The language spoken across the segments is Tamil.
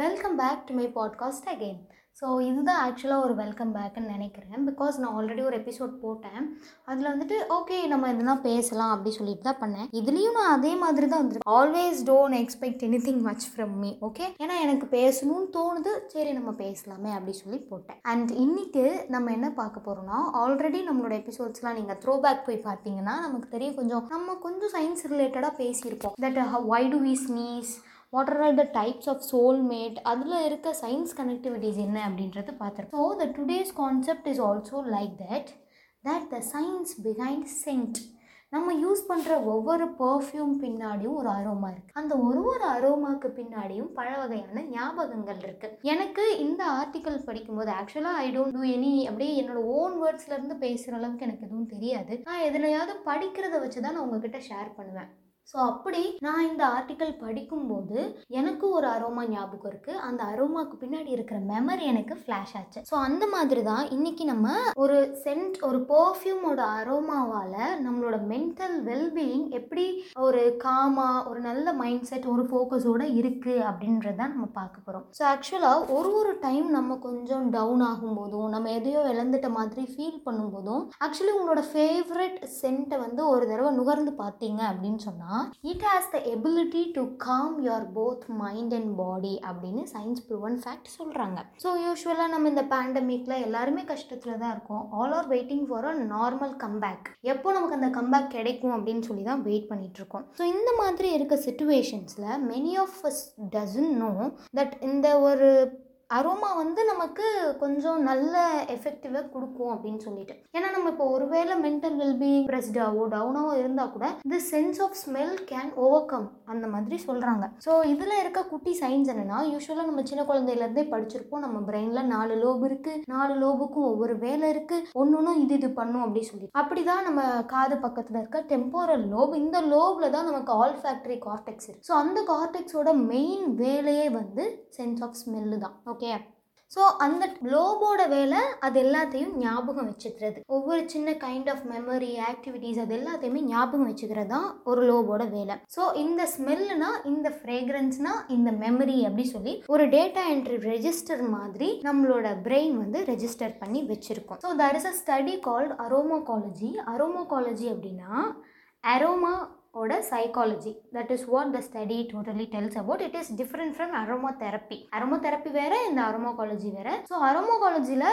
Welcome back to my podcast again so இதுதான் ஆக்சுவலாக ஒரு வெல்கம் பேக்குன்னு நினைக்கிறேன். பிகாஸ் நான் ஆல்ரெடி ஒரு எபிசோட் போட்டேன். அதில் வந்துட்டு ஓகே நம்ம எதுனா பேசலாம் அப்படி சொல்லிட்டு தான் பண்ணேன். இதுலேயும் நான் அதே மாதிரி தான் வந்துருக்கேன். Always don't expect anything much from me okay ஏன்னா எனக்கு பேசணும்னு தோணுது. சரி நம்ம பேசலாமே அப்படி சொல்லி போட்டேன். அண்ட் இன்னைக்கு நம்ம என்ன பார்க்க போகிறோம்னா ஆல்ரெடி நம்மளோட எபிசோட்ஸ்லாம் நீங்கள் த்ரோ பேக் போய் பார்த்தீங்கன்னா நமக்கு தெரியும் கொஞ்சம் நம்ம கொஞ்சம் சயின்ஸ் ரிலேட்டடாக பேசியிருப்போம். That why do we sneeze what are the types of soulmate அதில் இருக்க சயின்ஸ் கனெக்டிவிட்டிஸ் என்ன அப்படின்றது பார்த்துருக்கோம். So the today's concept is also like that that the science behind scent நம்ம யூஸ் பண்ணுற ஒவ்வொரு பர்ஃப்யூம் பின்னாடியும் ஒரு அரோமா இருக்குது அந்த ஒரு ஒரு அரோமாக்கு பின்னாடியும் பல வகையான ஞாபகங்கள் இருக்குது எனக்கு இந்த ஆர்டிக்கல் படிக்கும்போது ஆக்சுவலாக ஐ டோன்ட் டூ எனி அப்படியே என்னோட ஓன் வேர்ட்ஸ்லேருந்து பேசுகிற அளவுக்கு எனக்கு எதுவும் தெரியாது. நான் எதுலையாவது படிக்கிறத வச்சு தான் நான் உங்ககிட்ட ஷேர் பண்ணுவேன். ஸோ அப்படி நான் இந்த ஆர்டிக்கல் படிக்கும்போது எனக்கு ஒரு அரோமா ஞாபகம் இருக்குது அந்த அரோமாக்கு பின்னாடி இருக்கிற மெமரி எனக்கு ஃப்ளாஷ் ஆச்சு. ஸோ அந்த மாதிரி தான் இன்றைக்கி நம்ம ஒரு சென்ட் ஒரு பர்ஃப்யூமோட அரோமாவால் நம்மளோட மென்டல் வெல்பீயிங் எப்படி ஒரு காமா ஒரு நல்ல மைண்ட் செட் ஒரு ஃபோக்கஸோடு இருக்குது அப்படின்றத நம்ம பார்க்க போகிறோம் ஸோ ஆக்சுவலாக ஒரு ஒரு டைம் நம்ம கொஞ்சம் டவுன் ஆகும்போதும் நம்ம எதையோ இழந்துட்ட மாதிரி ஃபீல் பண்ணும்போதும் ஆக்சுவலி உங்களோட ஃபேவரட் சென்ட்டை வந்து ஒரு தடவை நுகர்ந்து பார்த்தீங்க அப்படின்னு சொன்னால் it has the ability to calm your both mind and body அப்படின்னு சயின்ஸ் ப்ரூவன் ஃபேக்ட் சொல்கிறாங்க ஸோ யூஸ்வலாக நம்ம இந்த பேண்டமிக்கில் எல்லாருமே கஷ்டத்தில் தான் இருக்கோம். All are waiting for a normal comeback எப்போ நமக்கு அந்த கம்பேக் கிடைக்கும் அப்படின்னு சொல்லி தான் வெயிட் பண்ணிகிட்டு இருக்கோம் ஸோ இந்த மாதிரி இருக்க சுச்சுவேஷன்ஸில் many of us doesn't know that இந்த ஒரு அரோமா வந்து நமக்கு கொஞ்சம் நல்ல எஃபெக்டிவாக கொடுக்கும் அப்படின்னு சொல்லிட்டு. ஏன்னா நம்ம இப்போ ஒருவேளை மென்டல் வெல்பீயிங் ப்ரெஸ்டாவோ டவுனாவோ இருந்தால் கூட the sense of smell can overcome அந்த மாதிரி சொல்கிறாங்க ஸோ இதில் இருக்க குட்டி சயின்ஸ் என்னென்னா யூஸ்வலாக நம்ம சின்ன குழந்தையிலேருந்தே படிச்சிருப்போம். நம்ம பிரெயினில் நாலு லோபு இருக்குது நாலு லோபுக்கும் ஒவ்வொரு வேலை இருக்குது ஒன்று ஒன்றும் இது இது பண்ணும் அப்படின்னு சொல்லி அப்படி தான் நம்ம காது பக்கத்தில் இருக்க டெம்போரல் லோப் இந்த லோபில் தான் நமக்கு ஆல் ஃபேக்டரி கார்டெக்ஸ் இருக்குது ஸோ அந்த கார்டெக்ஸோட மெயின் வேலையே வந்து சென்ஸ் ஆஃப் ஸ்மெல்லு தான். Okay okay? ஸோ அந்த லோபோட வேலை அது எல்லாத்தையும் ஞாபகம் வச்சுக்கிறது. ஒவ்வொரு சின்ன கைண்ட் ஆஃப் மெமரி ஆக்டிவிட்டீஸ் அது எல்லாத்தையுமே ஞாபகம் வச்சுக்கிறது தான் ஒரு லோபோட வேலை. ஸோ இந்த ஸ்மெல்லுனா இந்த ஃப்ரேக்ரன்ஸ்னா இந்த மெமரி அப்படி சொல்லி ஒரு டேட்டா என்ட்ரி ரெஜிஸ்டர் மாதிரி நம்மளோட பிரெயின் வந்து ரெஜிஸ்டர் பண்ணி வச்சுருக்கோம். So there is a study called aromacology aromacology அப்படின்னா அரோமா ஓட psychology that is what the study totally tells about it is different from aroma therapy aroma therapy வேற இந்த அரோமோகாலஜி வேற. ஸோ அரோமோகாலஜியில்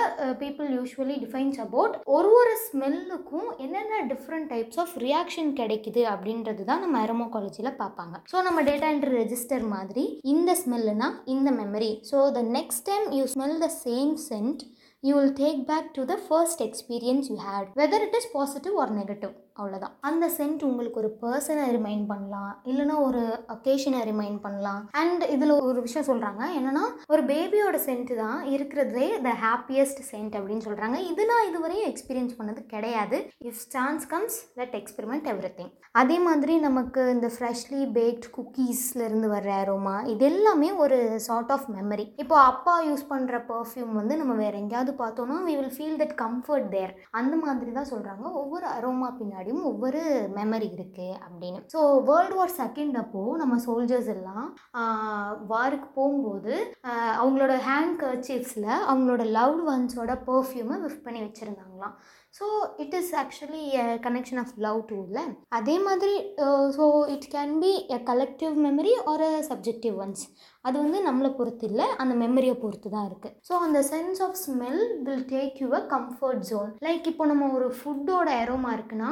பீப்புள் யூஸ்வலி டிஃபைன்ஸ் அபவுட் ஒரு ஒரு ஸ்மெல்லுக்கும் என்னென்ன டிஃப்ரெண்ட் டைப்ஸ் ஆஃப் ரியாக்ஷன் கிடைக்குது அப்படின்றது தான் நம்ம அரோமோகாலஜியில் பார்ப்பாங்க. ஸோ நம்ம டேட்டா என்ட்ரி ரெஜிஸ்டர் மாதிரி இந்த ஸ்மெல்லுனா இந்த memory so the next time you smell the same scent you will take back to the first experience you had whether it is positive or negative அவ்வளோதான் அந்த சென்ட் உங்களுக்கு ஒரு பர்சனை ரிமைண்ட் பண்ணலாம். இல்லைனா ஒரு அக்கேஷனை ரிமைண்ட் பண்ணலாம். அண்ட் இதில் ஒரு விஷயம் சொல்கிறாங்க என்னென்னா ஒரு பேபியோட சென்ட் தான் இருக்கிறதே த ஹாப்பியஸ்ட் சென்ட் அப்படின்னு சொல்கிறாங்க இது நான் இதுவரையும் எக்ஸ்பீரியன்ஸ் பண்ணது கிடையாது. If chance comes let experiment everything அதே மாதிரி நமக்கு இந்த ஃப்ரெஷ்லி பேக்ட் குக்கீஸ்லேருந்து வர்ற அரோமா இது எல்லாமே ஒரு சார்ட் ஆஃப் மெமரி இப்போ அப்பா யூஸ் பண்ணுற பர்ஃப்யூம் வந்து நம்ம வேறு எங்கேயாவது பார்த்தோன்னா we will feel that comfort there அந்த மாதிரி தான் சொல்கிறாங்க ஒவ்வொரு அரோமா பின்னாடி முன்னாடியும் ஒவ்வொரு மெமரி இருக்குது அப்படின்னு. ஸோ வேர்ல்டு வார் செகண்ட் அப்போது நம்ம சோல்ஜர்ஸ் எல்லாம் வாருக்கு போகும்போது அவங்களோட ஹேண்ட் கர்ச்சீஃப்ஸில் அவங்களோட லவ்டு ஒன்ஸோட பர்ஃப்யூமை விஃப்ட் பண்ணி பண்ணுவாங்களாம் so it is actually a connection of love too இல்லை? அதே மாதிரி so it can be a collective memory or a subjective ones அது வந்து நம்மளை பொறுத்து இல்லை அந்த மெமரியை பொறுத்து தான் இருக்குது ஸோ அந்த sense of smell will take you a comfort zone like இப்போ நம்ம ஒரு ஃபுட்டோட அரோமா இருக்குன்னா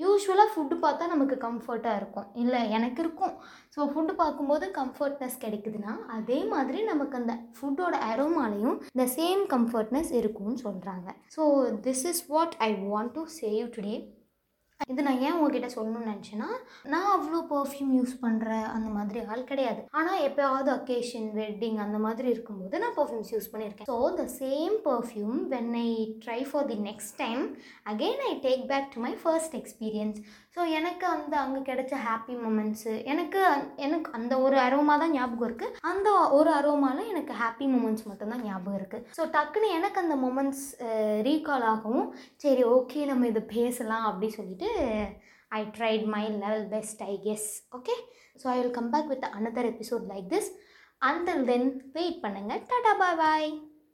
யூஸ்வலாக ஃபுட்டு பார்த்தா நமக்கு கம்ஃபர்ட்டாக இருக்கும். இல்லை எனக்கு இருக்கும். ஸோ ஃபுட்டு பார்க்கும்போது கம்ஃபர்ட்னஸ் கிடைக்குதுன்னா அதே மாதிரி நமக்கு அந்த ஃபுட்டோட அரோமாலையும் இந்த சேம் கம்ஃபர்ட்னஸ் இருக்கும்னு சொல்கிறாங்க so this this is what I want to say you today. இது நான் ஏன் உங்ககிட்ட சொல்லணும்னு நினச்சேன்னா நான் அவ்வளோ பர்ஃப்யூம் யூஸ் பண்ணுற அந்த மாதிரி ஆள் கிடையாது. ஆனால் எப்போயாவது அக்கேஷன் வெட்டிங் அந்த மாதிரி இருக்கும்போது நான் பர்ஃப்யூம்ஸ் யூஸ் பண்ணியிருக்கேன். So the same perfume when I try for the next time again I take back to my first experience so எனக்கு அந்த அங்கே கிடைச்ச ஹாப்பி மூமெண்ட்ஸு எனக்கு எனக்கு அந்த ஒரு அரோமா தான் ஞாபகம் இருக்குது அந்த ஒரு அரோமாவில் எனக்கு ஹாப்பி மூமெண்ட்ஸ் மட்டும்தான் ஞாபகம் இருக்குது ஸோ டக்குன்னு எனக்கு அந்த மூமெண்ட்ஸ் ரீகால் ஆகவும் சரி ஓகே நம்ம இதை பேசலாம் அப்படி சொல்லிட்டு I tried my level best I guess okay so I will come back with another episode like this until then wait பண்ணுங்கள் டாடா பாய் பாய்